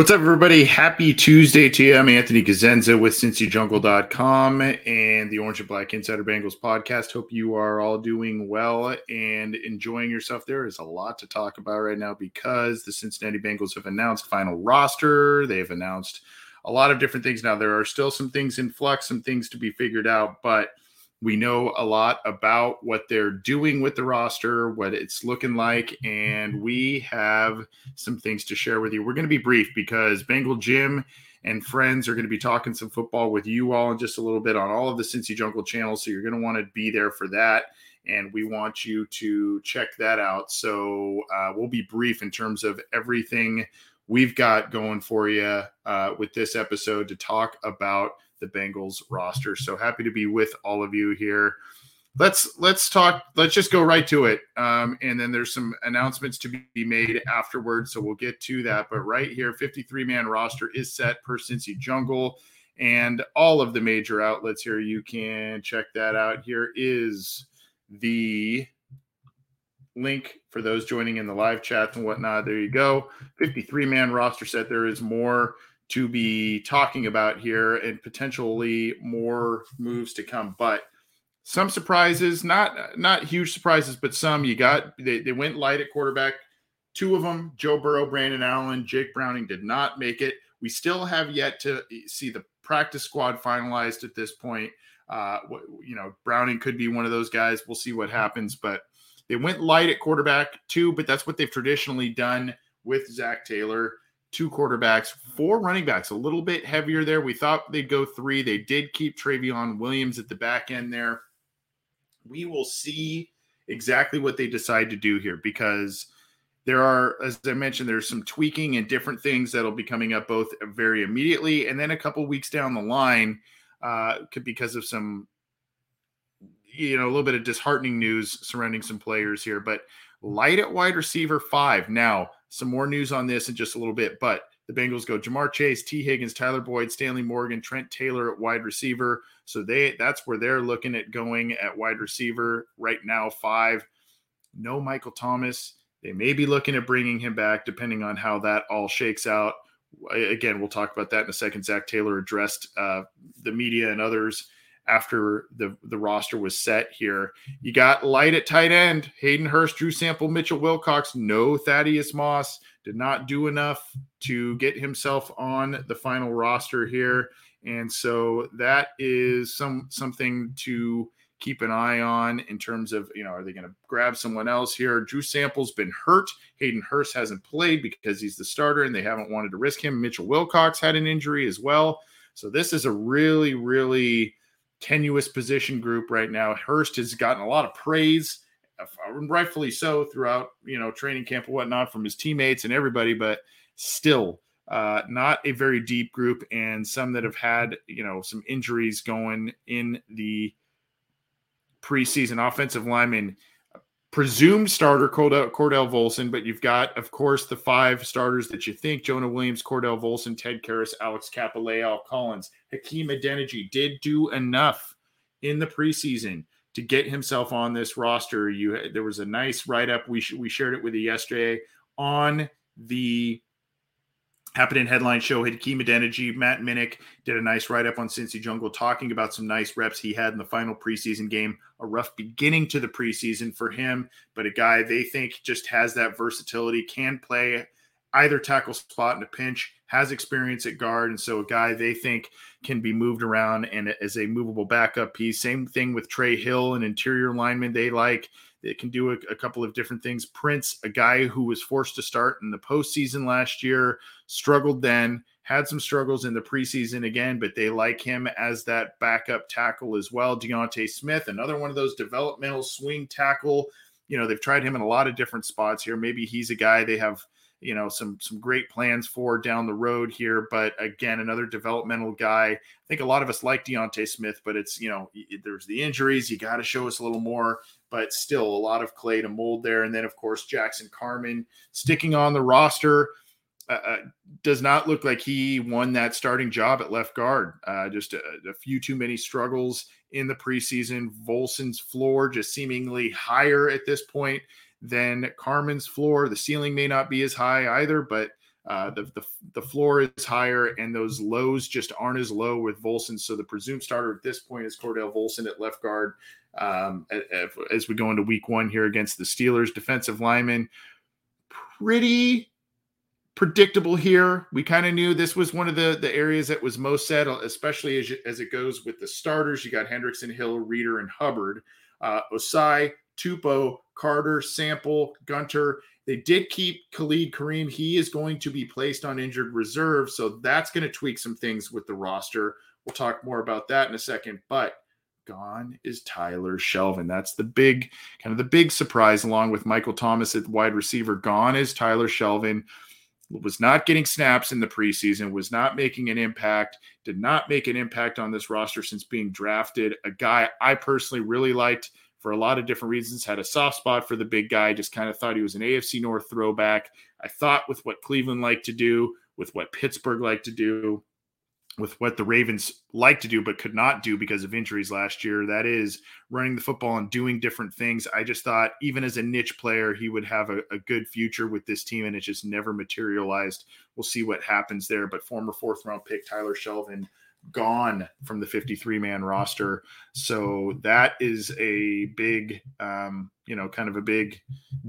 What's up, everybody? Happy Tuesday to you. I'm Anthony Cosenza with CincyJungle.com and the Orange and Black Insider Bengals podcast. Hope you are all doing well and enjoying yourself. There is a lot to talk about right now because the Cincinnati Bengals have announced final roster. They have announced a lot of different things. Now, there are still some things in flux, some things to be figured out, but we know a lot about what they're doing with the roster, what it's looking like, and we have some things to share with you. We're going to be brief because Bengal Jim and friends are going to be talking some football with you all in just a little bit on all of the Cincy Jungle channels. So you're going to want to be there for that. And we want you to check that out. So uh, we'll be brief in terms of everything we've got going for you uh, with this episode to talk about the Bengals roster. So happy to be with all of you here. Let's let's talk. Let's just go right to it. Um, and then there's some announcements to be made afterwards. So we'll get to that. But right here, 53 man roster is set per Cincy Jungle and all of the major outlets here. You can check that out. Here is the link for those joining in the live chat and whatnot. There you go. 53 man roster set. There is more to be talking about here and potentially more moves to come. But some surprises, not not huge surprises, but some you got they, they went light at quarterback. Two of them, Joe Burrow, Brandon Allen, Jake Browning did not make it. We still have yet to see the practice squad finalized at this point. Uh, you know, Browning could be one of those guys. We'll see what happens, but they went light at quarterback too, but that's what they've traditionally done with Zac Taylor two quarterbacks, four running backs, a little bit heavier there. We thought they'd go three. They did keep Trayveon Williams at the back end there. We will see exactly what they decide to do here because there are, as I mentioned, there's some tweaking and different things that'll be coming up both very immediately and then a couple weeks down the line uh, could because of some, you know, a little bit of disheartening news surrounding some players here. But light at wide receiver five. Now, some more news on this in just a little bit, but the Bengals go Ja'Marr Chase, Tee Higgins, Tyler Boyd, Stanley Morgan, Trent Taylor at wide receiver. So they that's where they're looking at going at wide receiver right now. Five, no Michael Thomas. They may be looking at bringing him back, depending on how that all shakes out. Again, we'll talk about that in a second. Zac Taylor addressed uh, the media and others after the the roster was set here. You got light at tight end, Hayden Hurst, Drew Sample, Mitchell Wilcox, no Thaddeus Moss, did not do enough to get himself on the final roster here. And so that is some something to keep an eye on in terms of, you know, are they going to grab someone else here? Drew Sample's been hurt. Hayden Hurst hasn't played because he's the starter and they haven't wanted to risk him. Mitchell Wilcox had an injury as well. So this is a really, really tenuous position group right now. Hurst has gotten a lot of praise, uh, rightfully so, throughout you know training camp and whatnot from his teammates and everybody, but still uh, not a very deep group, and some that have had you know some injuries going in the preseason. Offensive lineman presumed starter Cordell, Cordell Volson, but you've got, of course, the five starters that you think Jonah Williams, Cordell Volson, Ted Karras, Alex Cappa, Collins, Hakeem Adeniji did do enough in the preseason to get himself on this roster. You there was a nice write up. We sh- we shared it with you yesterday on the happened in headline show. Hakeem Adeniji, Matt Minich did a nice write up on Cincy Jungle talking about some nice reps he had in the final preseason game. A rough beginning to the preseason for him, but a guy they think just has that versatility, can play either tackle spot in a pinch, has experience at guard, and so a guy they think can be moved around and as a movable backup piece. Same thing with Trey Hill, an interior lineman they like. It can do a, a, couple of different things. Prince, a guy who was forced to start in the postseason last year, struggled then, had some struggles in the preseason again, but they like him as that backup tackle as well. D'Ante Smith, another one of those developmental swing tackle. You know, they've tried him in a lot of different spots here. Maybe he's a guy they have you know some some great plans for down the road here. But again, another developmental guy. I think a lot of us like D'Ante Smith, but it's you know there's the injuries. You got to show us a little more. But still, a lot of clay to mold there. And then of course Jackson Carman sticking on the roster. Uh, uh does not look like he won that starting job at left guard. Uh, just a, a, few too many struggles in the preseason. Volson's floor just seemingly higher at this point than Carman's floor. The ceiling may not be as high either, but uh, the, the the floor is higher, and those lows just aren't as low with Volson. So the presumed starter at this point is Cordell Volson at left guard. Um, as we go into Week One here against the Steelers, defensive lineman, pretty predictable here. We kind of knew this was one of the the areas that was most set, especially as, as it goes with the starters. You got Hendrickson, Hill, Reader, and Hubbard. Uh, Ossai, Tupou, Carter, Sample, Gunter. They did keep Khalid Kareem. He is going to be placed on injured reserve. So that's going to tweak some things with the roster. We'll talk more about that in a second. But gone is Tyler Shelvin. That's the big, kind of the big surprise, along with Michael Thomas at wide receiver. Gone is Tyler Shelvin. Was not getting snaps in the preseason, was not making an impact, did not make an impact on this roster since being drafted. A guy I personally really liked for a lot of different reasons. Had a soft spot for the big guy, just kind of thought he was an AFC North throwback. I thought with what Cleveland liked to do, with what Pittsburgh liked to do, with what the Ravens like to do but could not do because of injuries last year, that is running the football and doing different things. I just thought, even as a niche player, he would have a, a good future with this team, and it just never materialized. We'll see what happens there. But former fourth round pick Tyler Shelvin gone from the 53 man roster. So that is a big, um, you know, kind of a big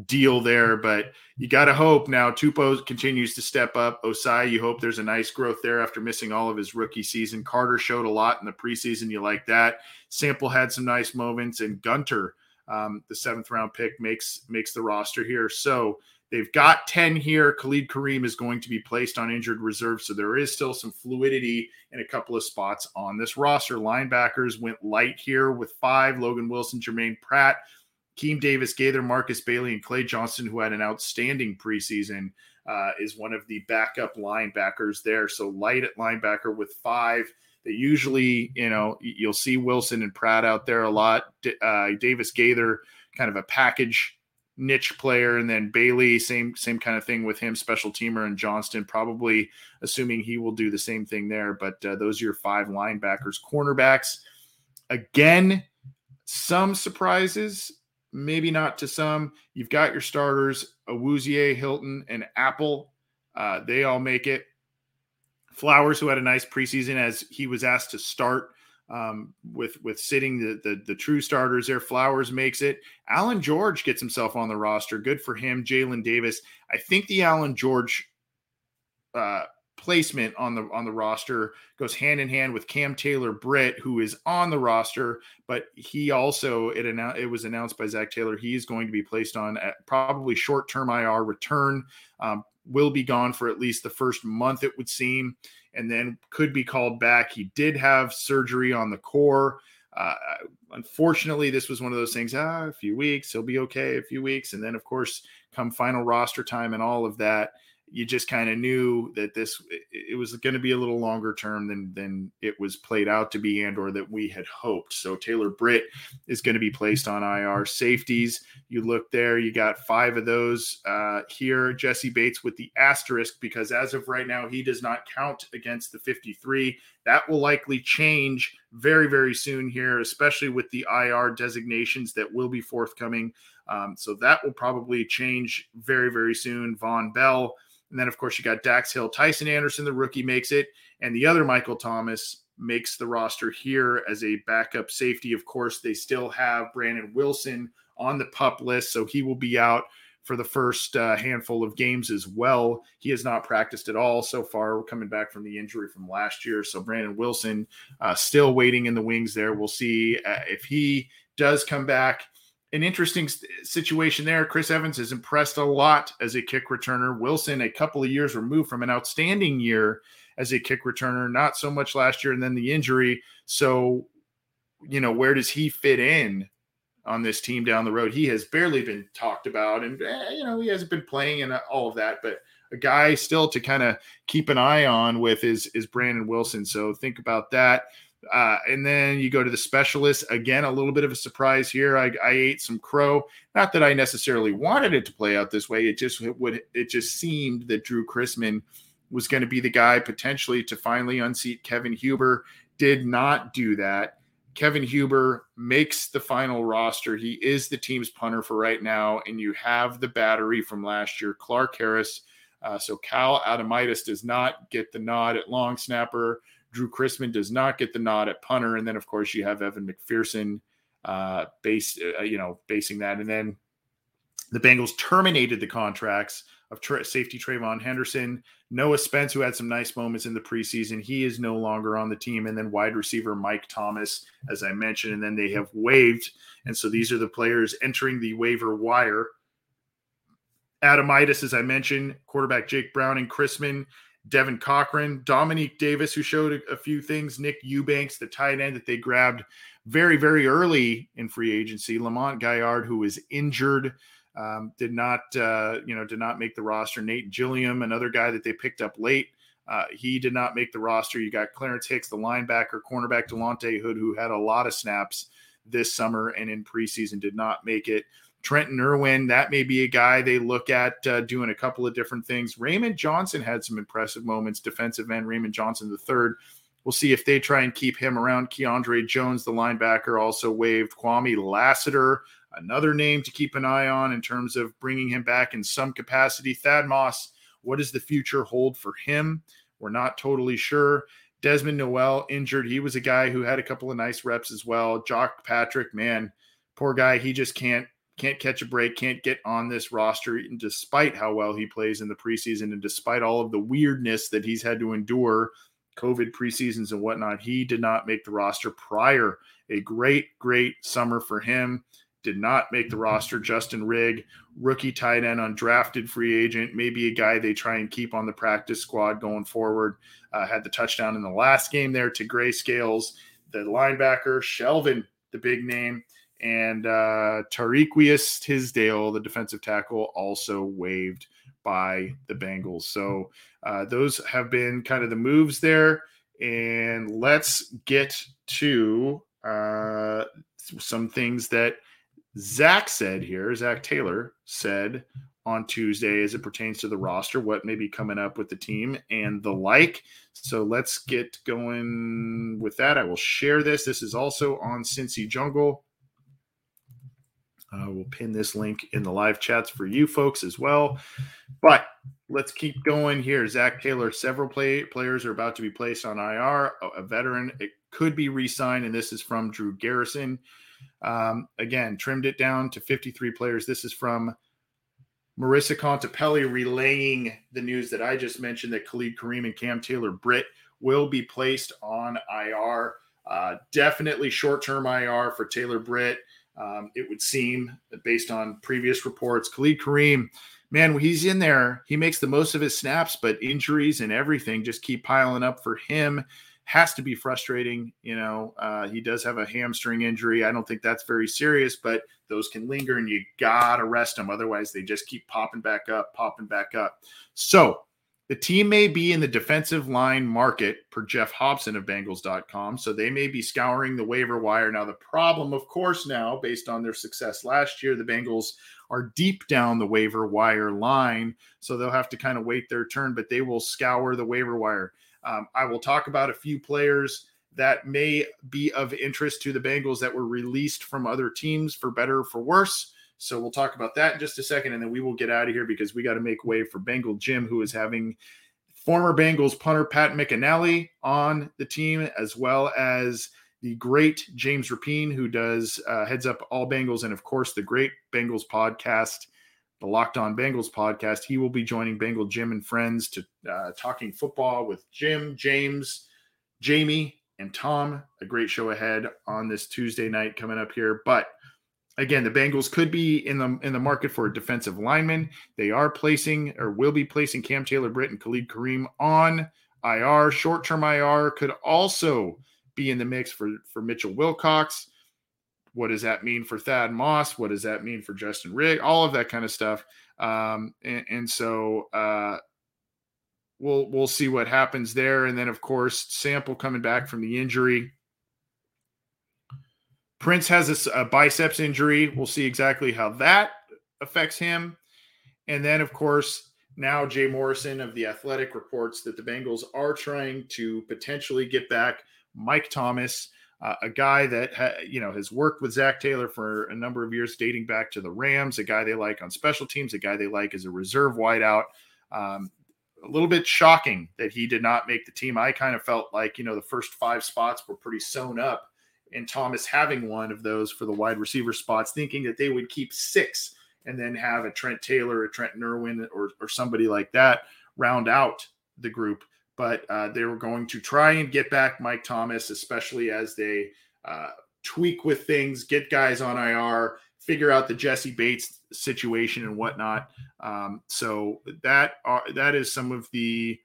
deal there. But you got to hope now Tupou continues to step up. Ossai, you hope there's a nice growth there after missing all of his rookie season. Carter showed a lot in the preseason. You like that. Sample had some nice moments, and Gunter, um, the seventh round pick, makes makes the roster here. So They've got 10 here. Khalid Kareem is going to be placed on injured reserve. So there is still some fluidity in a couple of spots on this roster. Linebackers went light here with five Logan Wilson, Germaine Pratt, Keem Davis, Gaither, Markus Bailey, and Clay Johnson, who had an outstanding preseason, uh, is one of the backup linebackers there. So light at linebacker with five. They usually, you know, you'll see Wilson and Pratt out there a lot. Uh, Davis Gaither, kind of a package niche player, and then Bailey, same same kind of thing with him, special teamer, and Johnson, probably assuming he will do the same thing there. But uh, those are your five linebackers, cornerbacks. Again, some surprises, maybe not to some. You've got your starters, Awuzie, Hilton, and Apple. Uh, they all make it. Flowers, who had a nice preseason as he was asked to start um, with with sitting the, the, the true starters there. Flowers makes it. Allan George gets himself on the roster. Good for him. Jalen Davis. I think the Allan George uh, placement on the on the roster goes hand in hand with Cam Taylor Britt, who is on the roster, but he also it announced it was announced by Zac Taylor he is going to be placed on probably short term IR return. Um, will be gone for at least the first month, it would seem and then could be called back. He did have surgery on the core. Uh, unfortunately, this was one of those things. Ah, a few weeks, he'll be okay. A few weeks, and then of course, come final roster time and all of that, you just kind of knew that this it was going to be a little longer term than than it was played out to be and or that we had hoped. So Taylor Britt is going to be placed on IR safeties. You look there, you got five of those uh, here. Jessie Bates with the asterisk because as of right now he does not count against the 53. That will likely change very very soon here, especially with the IR designations that will be forthcoming. Um, so that will probably change very very soon. Vonn Bell And then, of course, you got Dax Hill, Tycen Anderson, the rookie, makes it. And the other Michael Thomas makes the roster here as a backup safety. Of course, they still have Brandon Wilson on the pup list, so he will be out for the first uh, handful of games as well. He has not practiced at all so far. Coming back from the injury from last year. So Brandon Wilson uh, still waiting in the wings there. We'll see uh, if he does come back. An interesting situation there. Chris Evans has impressed a lot as a kick returner. Wilson, a couple of years removed from an outstanding year as a kick returner, not so much last year, and then the injury. So, you know, where does he fit in on this team down the road. He has barely been talked about, and eh, you know he hasn't been playing and all of that. But a guy still to kind of keep an eye on with is is Brandon Wilson. So think about that. Uh, and then you go to the specialists again. A little bit of a surprise here. I, I ate some crow. Not that I necessarily wanted it to play out this way. It just it would. It just seemed that Drew Chrisman was going to be the guy potentially to finally unseat Kevin Huber. Did not do that. Kevin Huber makes the final roster. He is the team's punter for right now, and you have the battery from last year, Clark Harris. Uh, so Cal Adomitis does not get the nod at long snapper. Drew Chrisman does not get the nod at punter, and then of course you have Evan McPherson, uh, base uh, you know basing that, and then the Bengals terminated the contracts of tra- safety Trayvon Henderson, Noah Spence, who had some nice moments in the preseason. He is no longer on the team. And then wide receiver Mike Thomas, as I mentioned. And then they have waived. And so these are the players entering the waiver wire. Adomitis, as I mentioned, quarterback Jake Brown and Chrisman, Devin Cochran, Dominique Davis, who showed a, few things, Nick Eubanks, the tight end that they grabbed very, very early in free agency, Lamont Gaillard, who was injured um, did not uh, you know did not make the roster. Nate Gilliam, another guy that they picked up late, uh, he did not make the roster. You got Clarence Hicks, the linebacker, cornerback Delonte Hood, who had a lot of snaps this summer and in preseason did not make it. Trenton Irwin, that may be a guy they look at uh, doing a couple of different things. Raymond Johnson had some impressive moments. Defensive end Raymond Johnson the third. We'll see if they try and keep him around. Keandre Jones, the linebacker, also waived. Kwame Lassiter, Another name to keep an eye on in terms of bringing him back in some capacity, Thad Moss. What does the future hold for him? We're not totally sure. Desmond Noel injured. He was a guy who had a couple of nice reps as well. Jacques Patrick, man, poor guy. He just can't can't catch a break, can't get on this roster, despite how well he plays in the preseason and despite all of the weirdness that he's had to endure, COVID preseasons and whatnot, he did not make the roster prior. A great, great summer for him did not make the roster. Justin Rigg, rookie tight end, undrafted free agent, maybe a guy they try and keep on the practice squad going forward. Uh, had the touchdown in the last game there to Grayscales. The linebacker, Shelvin, the big name, and uh, Tariqious Tisdale, the defensive tackle, also waived by the Bengals. So uh, those have been kind of the moves there. And let's get to uh, some things that – Zac said here, Zac Taylor said on Tuesday as it pertains to the roster, what may be coming up with the team and the like. So let's get going with that. I will share this. This is also on Cincy Jungle. Uh, we'll pin this link in the live chats for you folks as well. But let's keep going here. Zac Taylor, several play, players are about to be placed on IR. A, veteran, it could be re signed, and this is from Drew Garrison. Um, again, trimmed it down to 53 players. This is from Marissa Contepelli relaying the news that I just mentioned that Khalid Kareem and Cam Taylor Britt will be placed on IR. Uh, definitely short term IR for Taylor Britt. Um, it would seem, based on previous reports, Khalid Kareem, man, he's in there. He makes the most of his snaps, but injuries and everything just keep piling up for him has to be frustrating. You know, uh, he does have a hamstring injury. I don't think that's very serious, but those can linger and you got to rest them. Otherwise, they just keep popping back up, popping back up. So the team may be in the defensive line market per Geoff Hobson of Bengals.com. So they may be scouring the waiver wire. Now, the problem, of course, now, based on their success last year, the Bengals are deep down the waiver wire line. So they'll have to kind of wait their turn, but they will scour the waiver wire. Um, I will talk about a few players that may be of interest to the Bengals that were released from other teams for better or for worse. So we'll talk about that in just a second, and then we will get out of here because we got to make way for Bengal Jim, who is having former Bengals punter Pat McInally on the team, as well as the great James Rapien, who does uh, heads up all Bengals, and of course the great Bengals podcast, the Locked On Bengals podcast. He will be joining Bengal Jim and friends to uh, talking football with Jim, James, Jamie, and Tom. A great show ahead on this Tuesday night coming up here, but again, the Bengals could be in the in the market for a defensive lineman. They are placing or will be placing Cam Taylor Britt and Khalid Kareem on IR. Short term IR could also be in the mix for for Mitchell Wilcox. What does that mean for Thad Moss? What does that mean for Justin Rigg? All of that kind of stuff. Um, and, and so uh, we'll we'll see what happens there. And then of course, Sample coming back from the injury Prince has a, a, biceps injury. We'll see exactly how that affects him. And then, of course, now Jay Morrison of The Athletic reports that the Bengals are trying to potentially get back Mike Thomas, uh, a guy that ha, you know has worked with Zac Taylor for a number of years, dating back to the Rams. A guy they like on special teams, a guy they like as a reserve wideout. Um, a little bit shocking that he did not make the team. I kind of felt like you know the first five spots were pretty sewn up and Thomas having one of those for the wide receiver spots, thinking that they would keep six and then have a Trent Taylor, a Trent Irwin, or, or somebody like that round out the group. But uh, they were going to try and get back Mike Thomas, especially as they uh, tweak with things, get guys on IR, figure out the Jessie Bates situation and whatnot. Um, so that are, that is some of the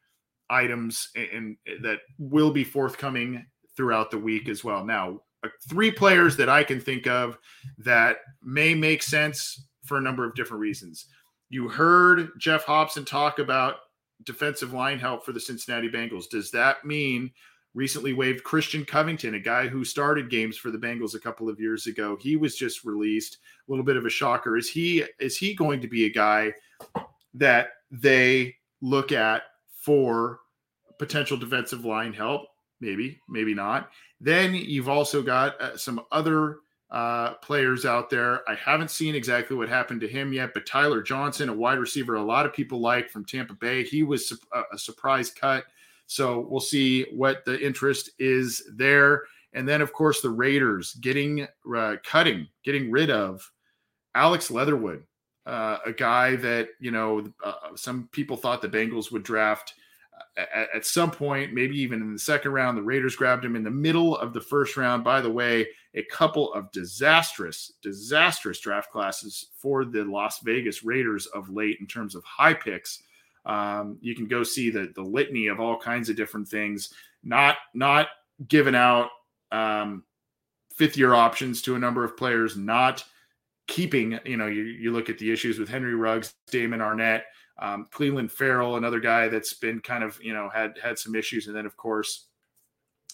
items and that will be forthcoming throughout the week as well. Now, Uh, three players that I can think of that may make sense for a number of different reasons. You heard Geoff Hobson talk about defensive line help for the Cincinnati Bengals. Does that mean recently waived Christian Covington, a guy who started games for the Bengals a couple of years ago? He was just released. A little bit of a shocker. Is he is he going to be a guy that they look at for potential defensive line help? Maybe, maybe not. Then you've also got uh, some other uh, players out there. I haven't seen exactly what happened to him yet, but Tyler Johnson, a wide receiver, a lot of people like from Tampa Bay, he was a, a surprise cut. So we'll see what the interest is there. And then, of course, the Raiders getting uh, cutting, getting rid of Alex Leatherwood, uh, a guy that you know uh, some people thought the Bengals would draft at, at, some point, maybe even in the second round, the Raiders grabbed him in the middle of the first round. By the way, a couple of disastrous, disastrous draft classes for the Las Vegas Raiders of late in terms of high picks. Um, you can go see the the litany of all kinds of different things. Not not giving out um, fifth year options to a number of players. Not keeping. You know, you you look at the issues with Henry Ruggs, Damon Arnette, Um, Clelin Ferrell, another guy that's been kind of you know had had some issues, and then of course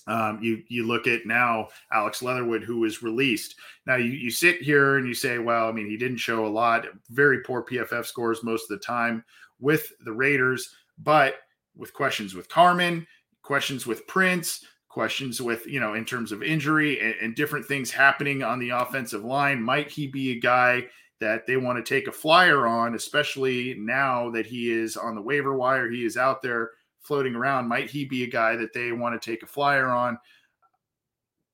um, you you look at now Alex Leatherwood, who was released. Now you you sit here and you say, well, I mean, he didn't show a lot, very poor PFF scores most of the time with the Raiders, but with questions with Carman, questions with Prince, questions with you know in terms of injury and, and different things happening on the offensive line, might he be a guy that they want to take a flyer on, especially now that he is on the waiver wire. He is out there floating around. Might he be a guy that they want to take a flyer on?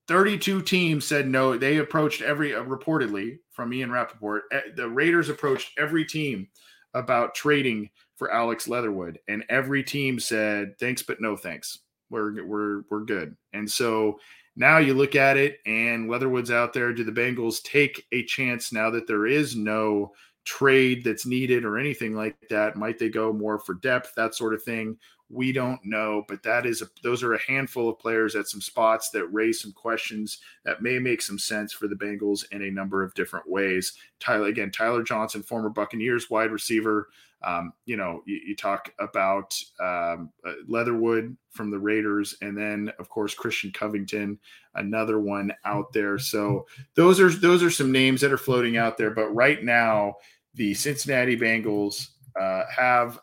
32 teams said no. They approached every, uh, reportedly from Ian Rapoport, eh, the Raiders approached every team about trading for Alex Leatherwood, and every team said thanks, but no thanks. We're we're we're good. And so now you look at it and Leatherwood's out there. Do the Bengals take a chance now that there is no trade that's needed or anything like that? Might they go more for depth, that sort of thing? We don't know, but that is a, those are a handful of players at some spots that raise some questions that may make some sense for the Bengals in a number of different ways. Tyler again, Tyler Johnson, former Buccaneers wide receiver, um, you know, you, you talk about um, uh, Leatherwood from the Raiders, and then of course Christian Covington, another one out there. So those are those are some names that are floating out there. But right now, the Cincinnati Bengals uh, have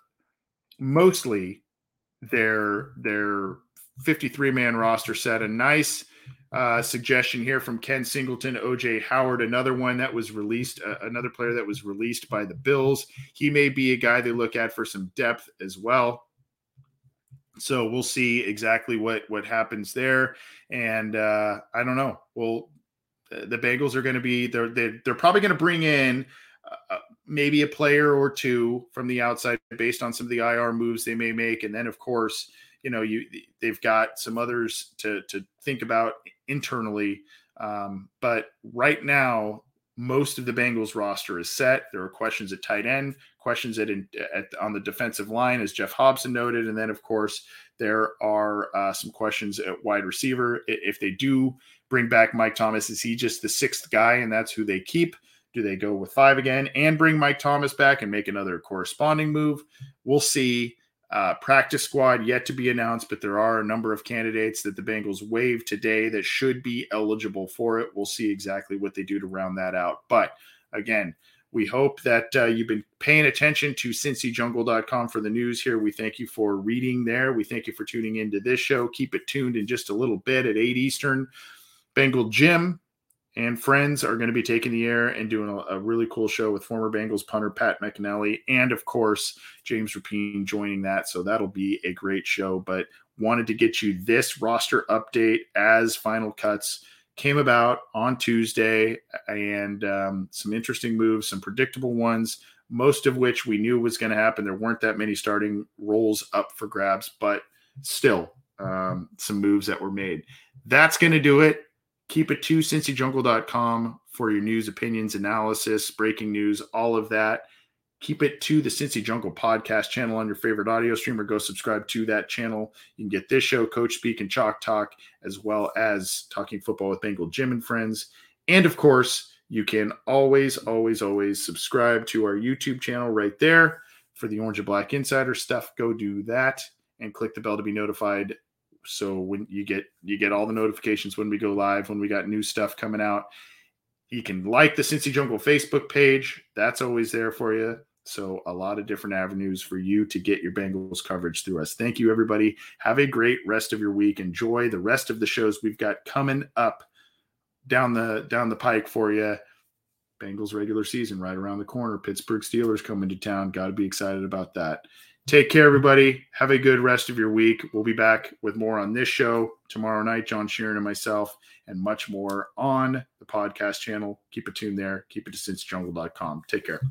mostly their their 53 man roster set. A nice uh, suggestion here from Ken Singleton, OJ Howard, another one that was released, uh, another player that was released by the Bills. He may be a guy they look at for some depth as well. So we'll see exactly what what happens there, and uh, I don't know. Well, the Bengals are going to be they're they're, they're probably going to bring in uh, maybe a player or two from the outside based on some of the IR moves they may make, and then of course you know you they've got some others to to think about internally. Um, but right now, most of the Bengals roster is set. There are questions at tight end, questions at, at on the defensive line, as Geoff Hobson noted, and then of course there are uh, some questions at wide receiver. If they do bring back Mike Thomas, is he just the sixth guy, and that's who they keep? Do they go with five again and bring Mike Thomas back and make another corresponding move? We'll see. Uh, practice squad yet to be announced, but there are a number of candidates that the Bengals waived today that should be eligible for it. We'll see exactly what they do to round that out. But again, we hope that uh, you've been paying attention to cincyjungle.com for the news here. We thank you for reading there. We thank you for tuning into this show. Keep it tuned in just a little bit at 8 Eastern. Bengal Jim and friends are going to be taking the air and doing a, a, really cool show with former Bengals punter Pat McInally and of course James Rapien joining that. So that'll be a great show. But wanted to get you this roster update as final cuts came about on Tuesday and um, some interesting moves, some predictable ones, most of which we knew was going to happen. There weren't that many starting roles up for grabs, but still um, some moves that were made. That's going to do it Keep it to cincyjungle.com for your news, opinions, analysis, breaking news, all of that. Keep it to the Cincy Jungle podcast channel on your favorite audio streamer. Go subscribe to that channel. You can get this show, Coach Speak and Chalk Talk, as well as Talking Football with Bengal Jim and Friends. And of course, you can always, always, always subscribe to our YouTube channel right there for the Orange and Black Insider stuff. Go do that and click the bell to be notified so when you get you get all the notifications when we go live, when we got new stuff coming out. You can like the Cincy Jungle Facebook page. That's always there for you. So a lot of different avenues for you to get your Bengals coverage through us. Thank you, everybody. Have a great rest of your week. Enjoy the rest of the shows we've got coming up down the down the pike for you. Bengals regular season right around the corner. Pittsburgh Steelers coming to town. Got to be excited about that. Take care, everybody. Have a good rest of your week. We'll be back with more on this show tomorrow night, John Sheeran and myself, and much more on the podcast channel. Keep it tuned there. Keep it to cincyjungle.com. Take care.